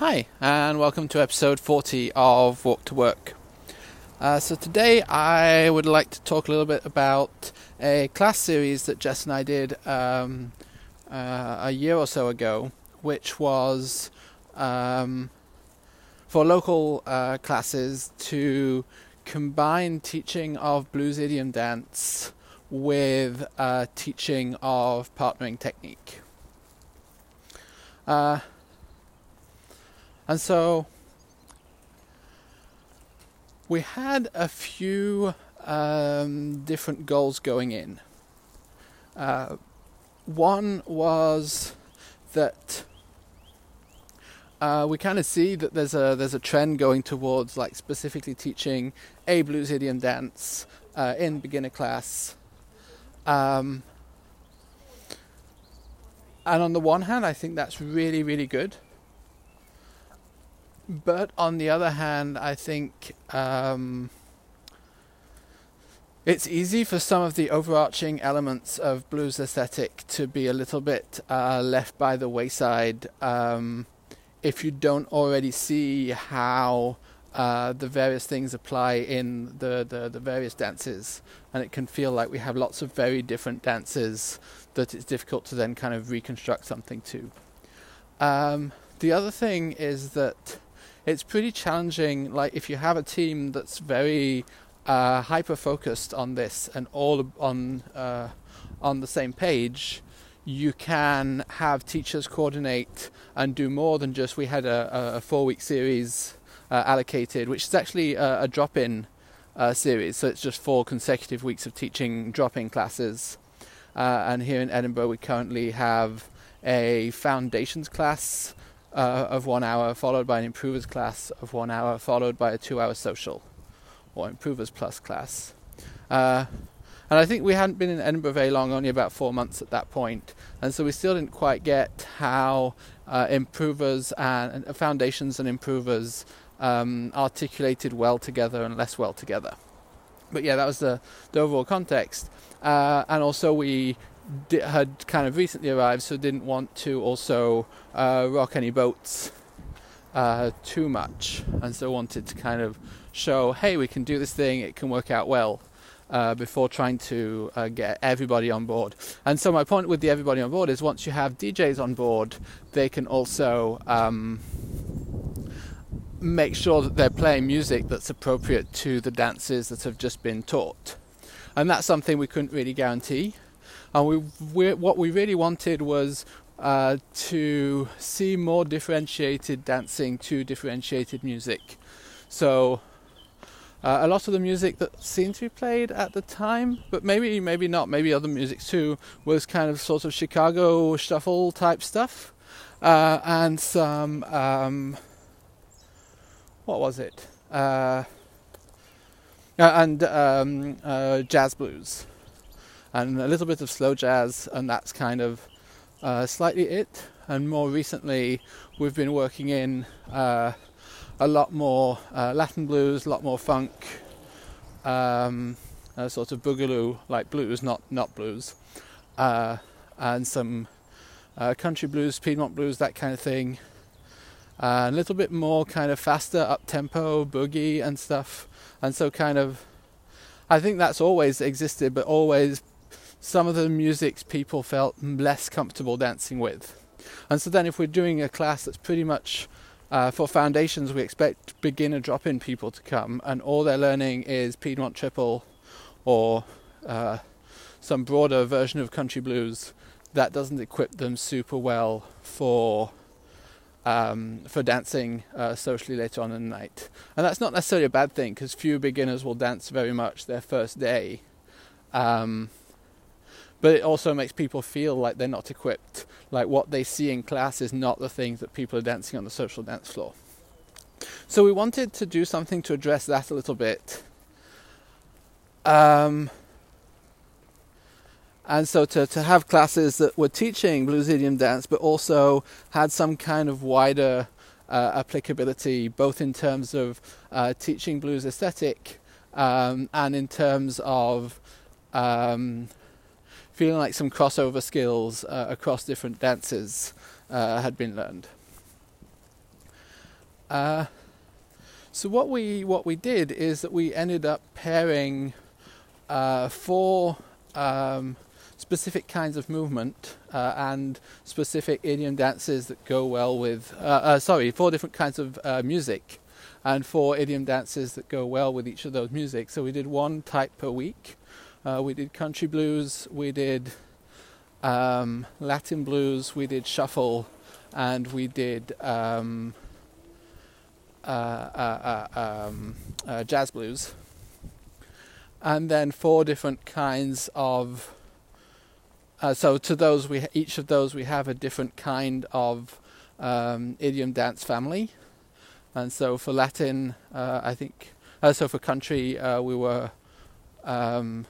Hi, and welcome to episode 40 of Walk to Work. Uh, so, today I would like to talk a little bit about a class series that Jess and I did um, uh, a year or so ago, which was um, for local uh, classes to combine teaching of blues idiom dance with uh, teaching of partnering technique. And so we had a few um, different goals going in. Uh, one was that uh, we kind of see that there's a there's a trend going towards like specifically teaching a blues idiom dance uh, in beginner class. Um, and on the one hand, I think that's really really good. But on the other hand, I think um, it's easy for some of the overarching elements of blues aesthetic to be a little bit uh, left by the wayside um, if you don't already see how uh, the various things apply in the, the, the, various dances. And it can feel like we have lots of very different dances that it's difficult to then kind of reconstruct something to. Um, the other thing is that it's pretty challenging. Like if you have a team that's very uh, hyper focused on this and all on uh, on the same page, you can have teachers coordinate and do more than just we had a, a four week series uh, allocated, which is actually a, a drop in uh, series. So it's just four consecutive weeks of teaching drop in classes. Uh, and here in Edinburgh, we currently have a foundations class uh, of one hour, followed by an improvers class of one hour, followed by a two hour social or improvers plus class. Uh, and I think we hadn't been in Edinburgh very long, only about four months at that point, and so we still didn't quite get how uh, improvers and, foundations and improvers um, articulated well together and less well together. But yeah, that was the, the overall context. Uh, and also, we had kind of recently arrived, so didn't want to also uh, rock any boats uh, too much, and so wanted to kind of show, hey, we can do this thing, it can work out well. Uh, before trying to uh, get everybody on board. And so, my point with the everybody on board is once you have DJs on board, they can also um, make sure that they're playing music that's appropriate to the dances that have just been taught. And that's something we couldn't really guarantee. And we, we what we really wanted was uh, to see more differentiated dancing to differentiated music. So uh, a lot of the music that seemed to be played at the time, but maybe maybe not, maybe other music too, was kind of sort of Chicago shuffle type stuff, uh, and some um, what was it? Uh, and um, uh, jazz blues and a little bit of slow jazz, and that's kind of uh, slightly it. And more recently, we've been working in uh, a lot more uh, Latin blues, a lot more funk, um, sort of boogaloo like blues, not not blues, uh, and some uh, country blues, Piedmont blues, that kind of thing. a little bit more kind of faster up tempo boogie and stuff, and so kind of I think that's always existed, but always some of the musics people felt less comfortable dancing with. And so then, if we're doing a class that's pretty much uh, for foundations, we expect beginner drop in people to come, and all they're learning is Piedmont Triple or uh, some broader version of country blues. That doesn't equip them super well for um, for dancing uh, socially later on in the night. And that's not necessarily a bad thing because few beginners will dance very much their first day. Um, but it also makes people feel like they're not equipped. Like what they see in class is not the things that people are dancing on the social dance floor. So we wanted to do something to address that a little bit. Um, and so to, to have classes that were teaching blues idiom dance, but also had some kind of wider uh, applicability, both in terms of uh, teaching blues aesthetic um, and in terms of um, feeling like some crossover skills uh, across different dances uh, had been learned. Uh, so what we what we did is that we ended up pairing uh, four um, specific kinds of movement uh, and specific idiom dances that go well with uh, sorry four different kinds of music and four idiom dances that go well with each of those music. So we did one type per week. We did country blues. We did um, Latin blues. We did shuffle, and we did. Um, uh, uh, uh, um, jazz blues, and then four different kinds of. so to those we each of those we have a different kind of um, idiom dance family, and so for Latin I think so for country we were. Um,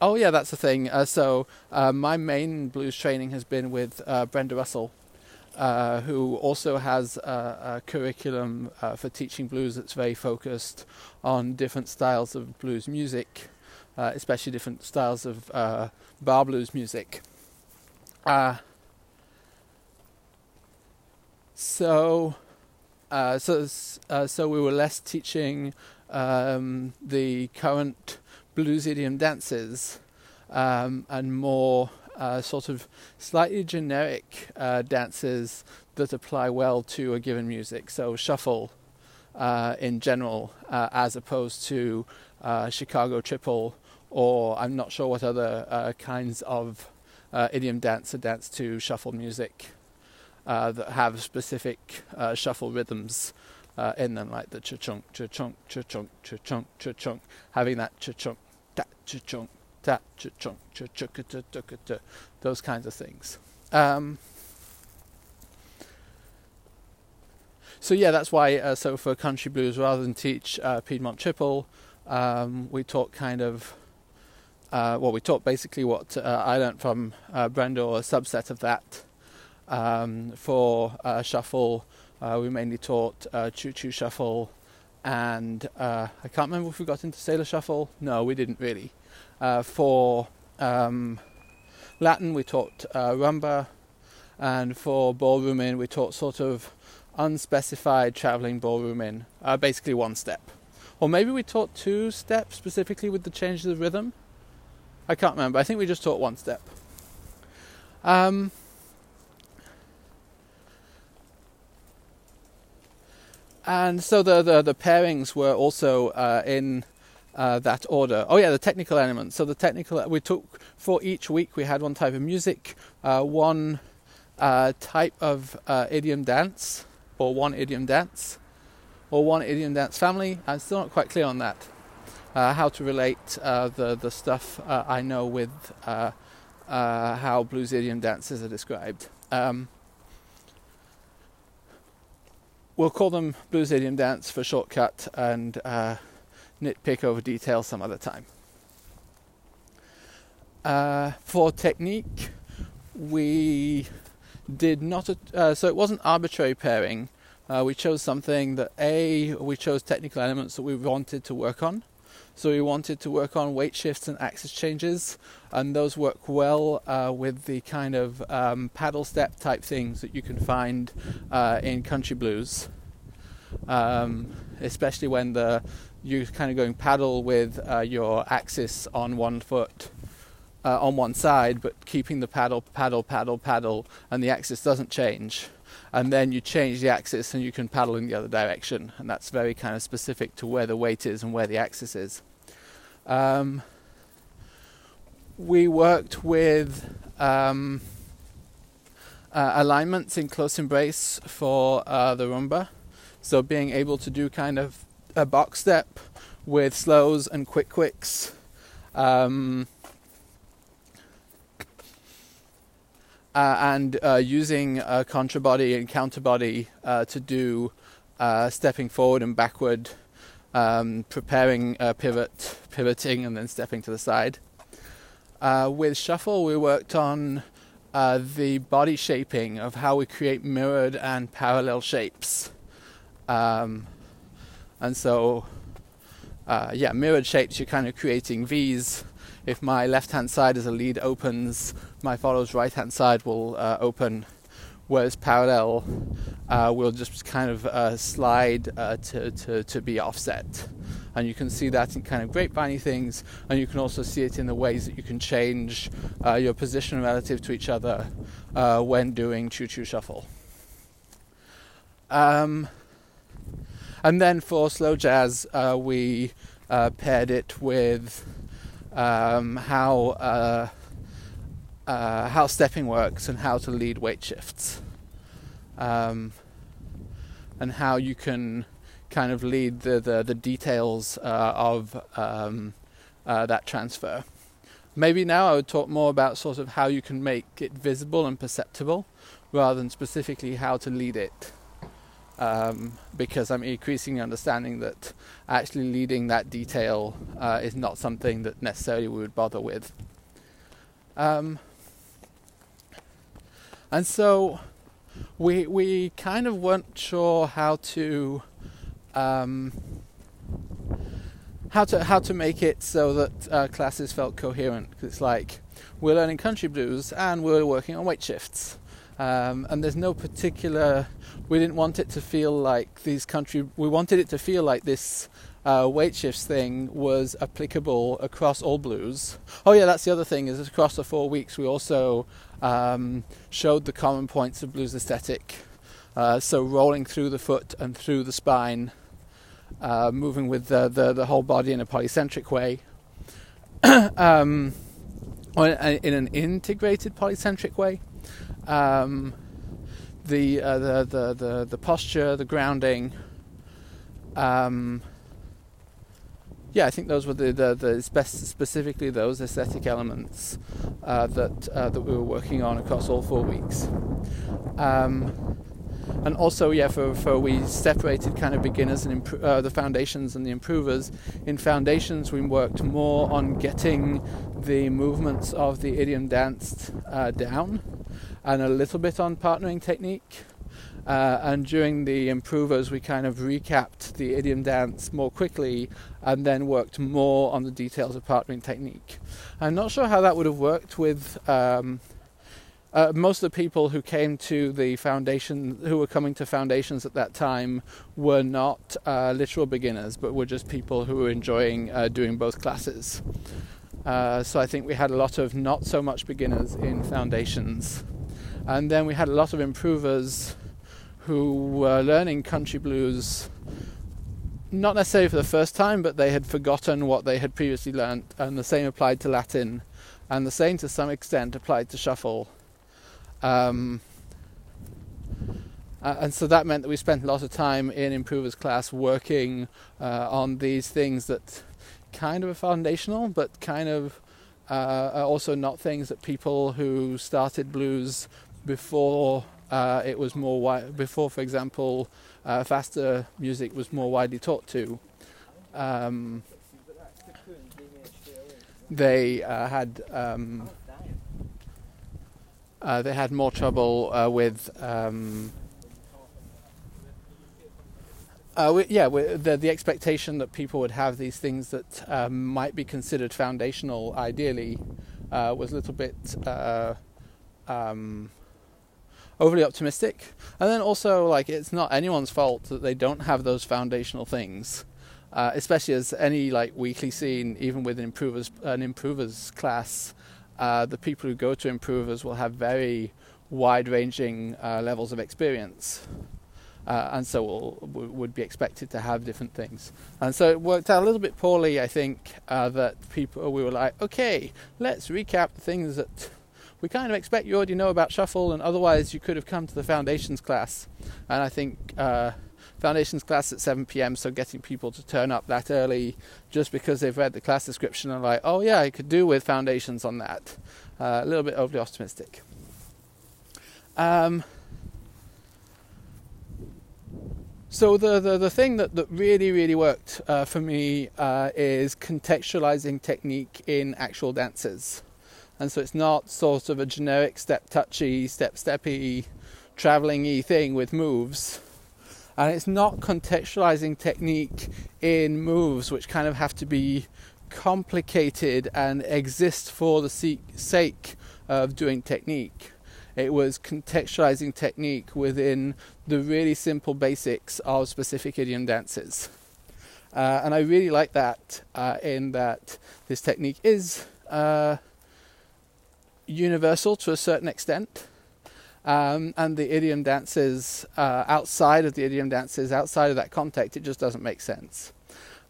oh yeah, that's the thing. Uh, so uh, my main blues training has been with uh, Brenda Russell, uh, who also has a, a curriculum uh, for teaching blues that's very focused on different styles of blues music, uh, especially different styles of bar blues music. So, so, so we were less teaching um, the current blues idiom dances um, and more uh, sort of slightly generic uh, dances that apply well to a given music. So shuffle uh, in general, uh, as opposed to uh, Chicago triple, or I'm not sure what other uh, kinds of idiom dance are danced to shuffle music that have specific shuffle rhythms. in them, like the cha-chunk, cha-chunk, cha-chunk, cha-chunk, cha-chunk, having that cha-chunk, those kinds of things. Um, so yeah, that's why. Uh, so for country blues, rather than teach uh, Piedmont triple, um, we taught kind of. Uh, well, we taught basically what uh, I learned from uh, Brenda, or a subset of that. Um, for uh, shuffle, we mainly taught choo choo shuffle, and I can't remember if we got into sailor shuffle. No, we didn't really. Uh, for um, Latin, we taught uh, rumba, and for ballrooming, we taught sort of unspecified traveling ballrooming, uh, basically one step. Or maybe we taught two steps specifically with the changes of rhythm. I can't remember. I think we just taught one step. Um, and so the, the, the pairings were also uh, in uh, that order. Oh yeah, the technical elements. So the technical we took for each week we had one type of music, uh, one uh, type of uh, idiom dance, or one idiom dance, or one idiom dance family. I'm still not quite clear on that. Uh, how to relate the the stuff I know with how blues idiom dances are described. Um, we'll call them blues idiom dance for shortcut and nitpick over details some other time. Uh, for technique, we did not, uh, so it wasn't arbitrary pairing. Uh, we chose something that A, we chose technical elements that we wanted to work on. So we wanted to work on weight shifts and axis changes, and those work well uh, with the kind of um, paddle step type things that you can find uh, in country blues, um, especially when the you're kind of going paddle with uh, your axis on one foot uh, on one side, but keeping the paddle, paddle, paddle, paddle, and the axis doesn't change. And then you change the axis and you can paddle in the other direction, and that's very kind of specific to where the weight is and where the axis is. Um, we worked with um, uh, alignments in close embrace for uh, the rumba, so being able to do kind of a box step with slows and quick quicks. Um, and uh, using contrabody and counterbody uh, to do uh, stepping forward and backward, um, preparing pivot, pivoting, and then stepping to the side. Uh, with shuffle, we worked on uh, the body shaping of how we create mirrored and parallel shapes. Um, and so, uh, yeah, mirrored shapes, you're kind of creating V's. If my left hand side as a lead opens, my follow's right hand side will uh, open. Whereas parallel, uh, will just kind of uh, slide uh, to, to, to be offset. And you can see that in kind of grapevine things, and you can also see it in the ways that you can change uh, your position relative to each other uh, when doing choo choo shuffle. Um, and then for slow jazz, we paired it with um, how how stepping works and how to lead weight shifts um, and how you can kind of lead the, the, the details uh, of um, uh, that transfer. Maybe now I would talk more about sort of how you can make it visible and perceptible rather than specifically how to lead it. Um, because I'm increasingly understanding that actually leading that detail uh, is not something that necessarily we would bother with. Um, and so we we kind of weren't sure how to um, how to how to make it so that uh, classes felt coherent. Cause it's like we're learning country blues and we're working on weight shifts, um, and there's no particular. We didn't want it to feel like these country. We wanted it to feel like this uh, weight shifts thing was applicable across all blues. Oh yeah, that's the other thing is across the four weeks we also um, showed the common points of blues aesthetic. Uh, so rolling through the foot and through the spine, uh, moving with the, the, the whole body in a polycentric way, um, or in an integrated polycentric way. Um, the, uh, the, the the the posture, the grounding. Um, yeah, I think those were the, the, the specifically those aesthetic elements uh, that uh, that we were working on across all four weeks. Um, and also, yeah, for, for we separated kind of beginners and imp- uh, the foundations and the improvers. In foundations, we worked more on getting the movements of the idiom danced uh, down, and a little bit on partnering technique. Uh, and during the improvers, we kind of recapped the idiom dance more quickly and then worked more on the details of partnering technique. I'm not sure how that would have worked with. Um, uh, most of the people who came to the foundation, who were coming to foundations at that time, were not uh, literal beginners, but were just people who were enjoying uh, doing both classes. Uh, so I think we had a lot of not so much beginners in foundations, and then we had a lot of improvers who were learning country blues not necessarily for the first time, but they had forgotten what they had previously learnt, and the same applied to Latin, and the same to some extent applied to shuffle. Um, uh, and so that meant that we spent a lot of time in improvers class working uh, on these things that kind of are foundational, but kind of uh, are also not things that people who started blues before uh, it was more wi- before, for example, uh, faster music was more widely taught to. Um, they uh, had um, uh, they had more trouble uh, with. Um, uh, with, yeah, with the, the expectation that people would have these things that um, might be considered foundational, ideally, was a little bit um, overly optimistic. And then also, like, it's not anyone's fault that they don't have those foundational things. Uh, especially as any like weekly scene, even with an improvers an improvers class, uh, the people who go to improvers will have very wide-ranging uh, levels of experience, uh, and so will, would be expected to have different things. And so it worked out a little bit poorly, I think, uh, that people we were like, okay, let's recap the things that we kind of expect you already know about shuffle, and otherwise you could have come to the foundations class. And I think uh, foundations class at 7 p.m. So getting people to turn up that early just because they've read the class description and like, oh yeah, I could do with foundations on that. Uh, a little bit overly optimistic. Um, so the, the, the thing that, that really really worked uh, for me uh, is contextualizing technique in actual dances and so it's not sort of a generic step touchy, step steppy, traveling y thing with moves. And it's not contextualizing technique in moves which kind of have to be complicated and exist for the sake of doing technique. It was contextualizing technique within the really simple basics of specific idiom dances. Uh, and I really like that uh, in that this technique is uh, universal to a certain extent. Um, and the idiom dances uh, outside of the idiom dances, outside of that context, it just doesn't make sense.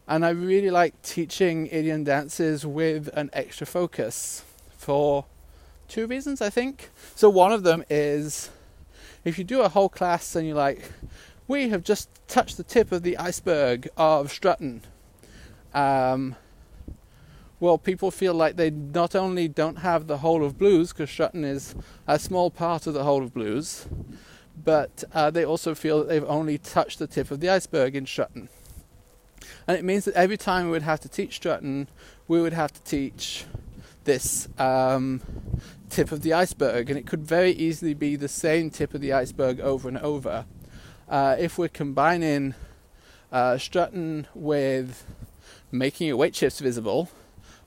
And I really like teaching idiom dances with an extra focus for two reasons, I think. So, one of them is if you do a whole class and you're like, we have just touched the tip of the iceberg of strutting. Um, well, people feel like they not only don't have the whole of blues, because strutting is a small part of the whole of blues, but uh, they also feel that they've only touched the tip of the iceberg in strutting. And it means that every time we would have to teach strutting, we would have to teach this um, tip of the iceberg, and it could very easily be the same tip of the iceberg over and over. Uh, if we're combining uh, with making your weight shifts visible,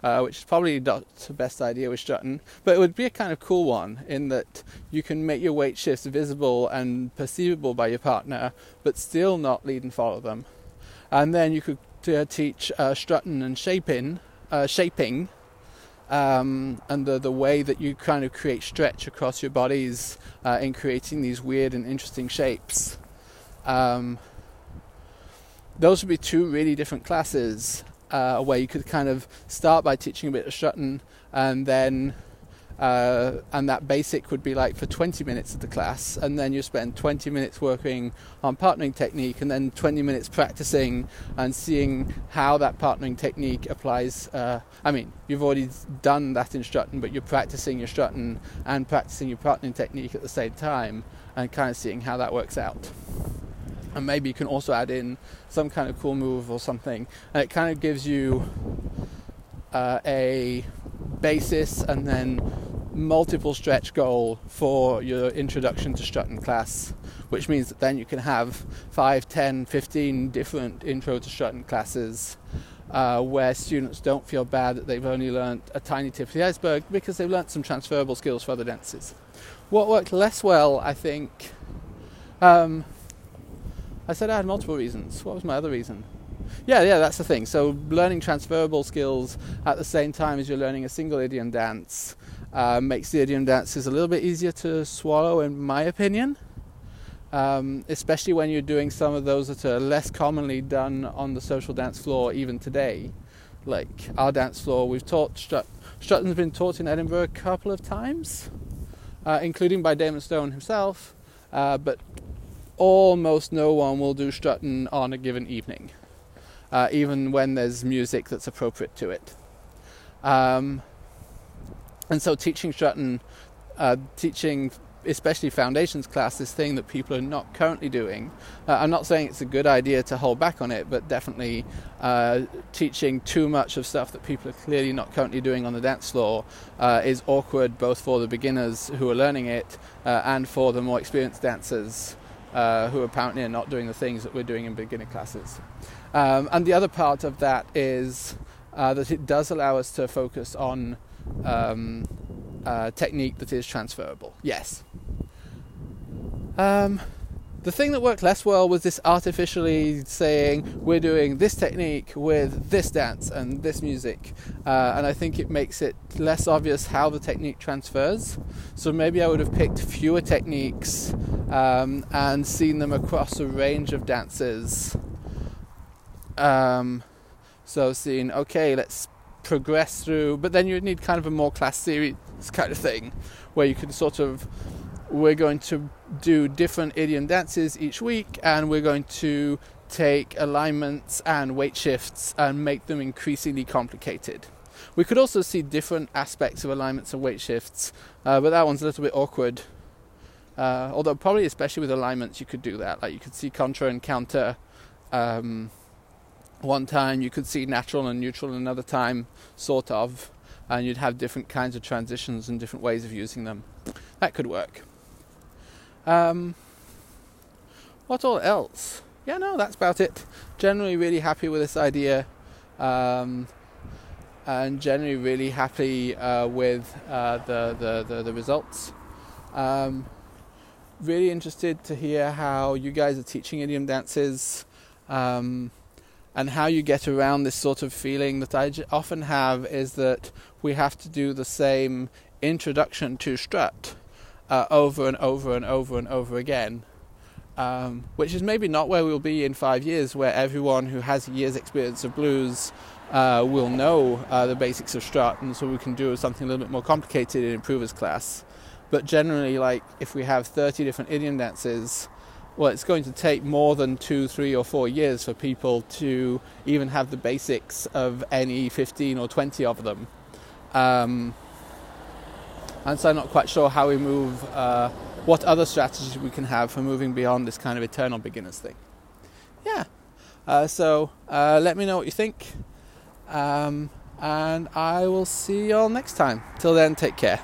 uh, which is probably not the best idea with strutting, but it would be a kind of cool one in that you can make your weight shifts visible and perceivable by your partner, but still not lead and follow them. And then you could uh, teach uh, strutting and shaping, uh, shaping, um, and the, the way that you kind of create stretch across your bodies uh, in creating these weird and interesting shapes. Um, those would be two really different classes uh, where you could kind of start by teaching a bit of strutting and then uh, and that basic would be like for 20 minutes of the class, and then you spend 20 minutes working on partnering technique, and then 20 minutes practicing and seeing how that partnering technique applies. Uh, I mean, you've already done that in strutting, but you're practicing your strutting and practicing your partnering technique at the same time, and kind of seeing how that works out. And maybe you can also add in some kind of cool move or something, and it kind of gives you uh, a basis and then multiple stretch goal for your introduction to strutting class, which means that then you can have 5, 10, 15 different intro to strutting classes uh, where students don't feel bad that they've only learned a tiny tip of the iceberg because they've learned some transferable skills for other dances. What worked less well, I think, um, I said I had multiple reasons. What was my other reason? Yeah, yeah, that's the thing. So learning transferable skills at the same time as you're learning a single idiom dance uh, makes the idiom dances a little bit easier to swallow, in my opinion. Um, especially when you're doing some of those that are less commonly done on the social dance floor even today. Like our dance floor, we've taught Strut- Struttin's been taught in Edinburgh a couple of times, uh, including by Damon Stone himself, uh, but almost no one will do Struttin' on a given evening, uh, even when there's music that's appropriate to it. Um, and so teaching Struttin', uh, teaching especially foundations class, this thing that people are not currently doing. Uh, I'm not saying it's a good idea to hold back on it, but definitely uh, teaching too much of stuff that people are clearly not currently doing on the dance floor uh, is awkward both for the beginners who are learning it uh, and for the more experienced dancers. Uh, who apparently are not doing the things that we're doing in beginner classes. Um, and the other part of that is uh, that it does allow us to focus on um, uh, technique that is transferable. Yes. Um, the thing that worked less well was this artificially saying we're doing this technique with this dance and this music, uh, and I think it makes it less obvious how the technique transfers. So maybe I would have picked fewer techniques um, and seen them across a range of dances. Um, so seeing okay, let's progress through, but then you'd need kind of a more class series kind of thing where you can sort of we're going to do different idiom dances each week and we're going to take alignments and weight shifts and make them increasingly complicated. We could also see different aspects of alignments and weight shifts, uh, but that one's a little bit awkward. Uh, although probably especially with alignments you could do that. Like you could see contra and counter um, one time. You could see natural and neutral another time sort of. And you'd have different kinds of transitions and different ways of using them. That could work. Um, what all else? Yeah no that's about it. Generally really happy with this idea. Um, and generally really happy uh, with uh, the, the, the, the, results. Um, really interested to hear how you guys are teaching idiom dances um, and how you get around this sort of feeling that I often have is that we have to do the same introduction to strut uh, over and over and over and over again. Um, which is maybe not where we'll be in five years, where everyone who has a year's experience of blues uh, will know uh, the basics of strut, and so we can do something a little bit more complicated in improvers class. But generally, like if we have 30 different idiom dances, well, it's going to take more than two, three, or four years for people to even have the basics of any 15 or 20 of them. Um, and so I'm not quite sure how we move, uh, what other strategies we can have for moving beyond this kind of eternal beginners thing. Yeah. Uh, so uh, let me know what you think. Um, and I will see you all next time. Till then, take care.